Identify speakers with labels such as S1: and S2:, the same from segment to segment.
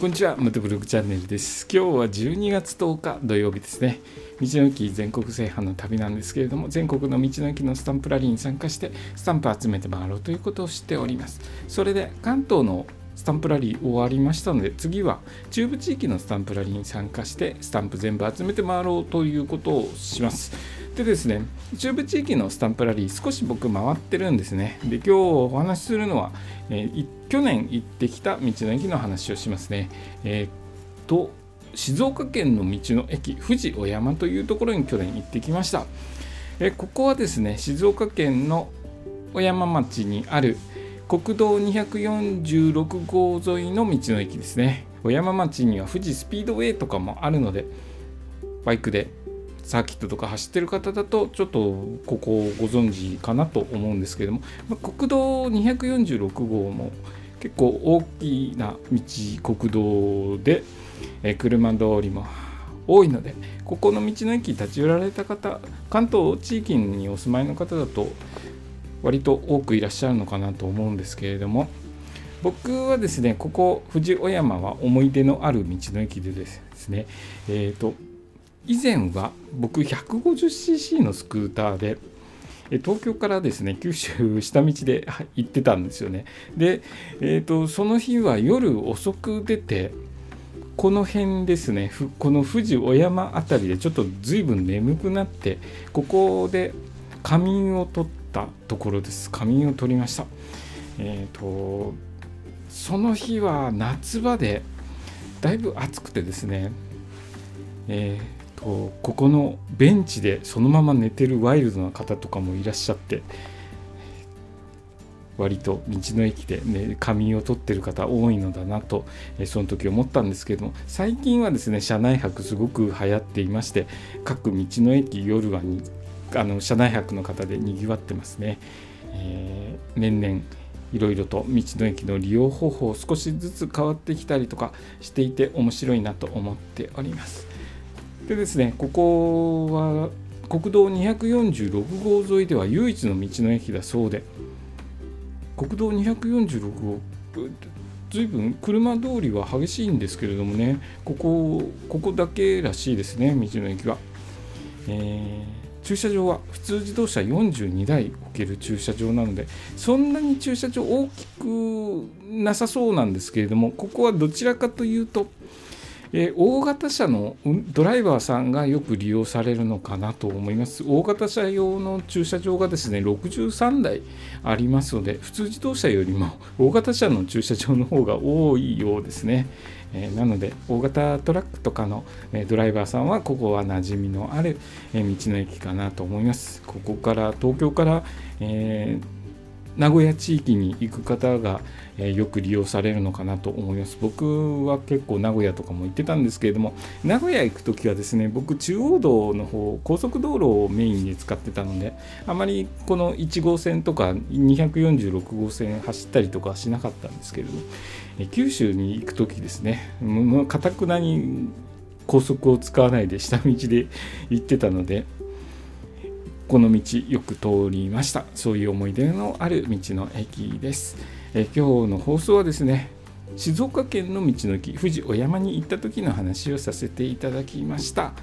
S1: こんにちは、ムトブログチャンネルです。今日は12月10日土曜日ですね。道の駅全国制覇の旅なんですけれども、全国の道の駅のスタンプラリーに参加して、スタンプ集めて回ろうということをしております。それで、関東のスタンプラリー終わりましたので、次は中部地域のスタンプラリーに参加して、スタンプ全部集めて回ろうということをします。でですね、中部地域のスタンプラリー、少し僕回ってるんですね。で、今日お話しするのは、えー、去年行ってきた道の駅の話をしますね。えー、と、静岡県の道の駅、富士小山というところに去年行ってきました。えここはですね、静岡県の小山町にある国道246号沿いの道の駅ですね。小山町には富士スピードウェイとかもあるので、バイクでサーキットとか走ってる方だとちょっとここをご存知かなと思うんですけれども、ま、国道246号も結構大きな道国道で、え車通りも多いのでここの道の駅立ち寄られた方関東地域にお住まいの方だと割と多くいらっしゃるのかなと思うんですけれども僕はですねここ富士小山は思い出のある道の駅でですねえっ、ー、と以前は僕 150cc のスクーターで東京からですね九州下道で行ってたんですよね。で、えーと、その日は夜遅く出てこの辺ですねこの富士小山辺りでちょっと随分眠くなってここで仮眠を取ったところです。仮眠を取りました。えっ、ー、とその日は夏場でだいぶ暑くてですねえーとここのベンチでそのまま寝てるワイルドな方とかもいらっしゃって割と道の駅で、ね、仮眠を取ってる方多いのだなと、えその時思ったんですけども最近はですね車内泊すごく流行っていまして各道の駅夜はにあの車内泊の方でにぎわってますね、えー、年々いろいろと道の駅の利用方法少しずつ変わってきたりとかしていて面白いなと思っております。でですねここは国道246号沿いでは唯一の道の駅だそうで国道246号ずいぶん車通りは激しいんですけれどもねここここだけらしいですね道の駅は、えー、駐車場は普通自動車42台置ける駐車場なのでそんなに駐車場大きくなさそうなんですけれどもここはどちらかというとえ大型車のドライバーさんがよく利用されるのかなと思います。大型車用の駐車場がですね、63台ありますので、普通自動車よりも大型車の駐車場の方が多いようですね。えー、なので、大型トラックとかの、えドライバーさんは、ここは馴染みのある、え道の駅かなと思います。ここから、東京から、えー名古屋地域に行く方が、えよく利用されるのかなと思います。僕は結構名古屋とかも行ってたんですけれども名古屋行く時はですね僕中央道の方高速道路をメインに使ってたのであまりこの1号線とか246号線走ったりとかしなかったんですけれども、え九州に行く時ですねかたくなに高速を使わないで下道で行ってたのでこの道よく通りました。そういう思い出のある道の駅です。え今日の放送はですね静岡県の道の駅富士小山に行った時の話をさせていただきました。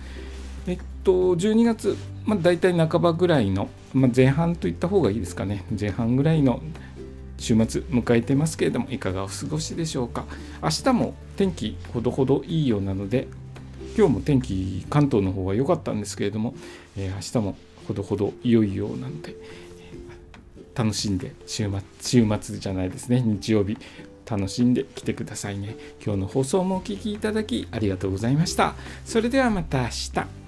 S1: えっと12月、まあ、大体半ばぐらいの、まあ、前半といった方がいいですかね。前半ぐらいの週末迎えてますけれどもいかがお過ごしでしょうか。明日も天気ほどほどいいようなので今日も天気関東の方は良かったんですけれども、えー、明日もほどほどいよいよなので楽しんで週末週末じゃないですね。日曜日楽しんできてくださいね。今日の放送もお聴きいただきありがとうございました。それではまた明日。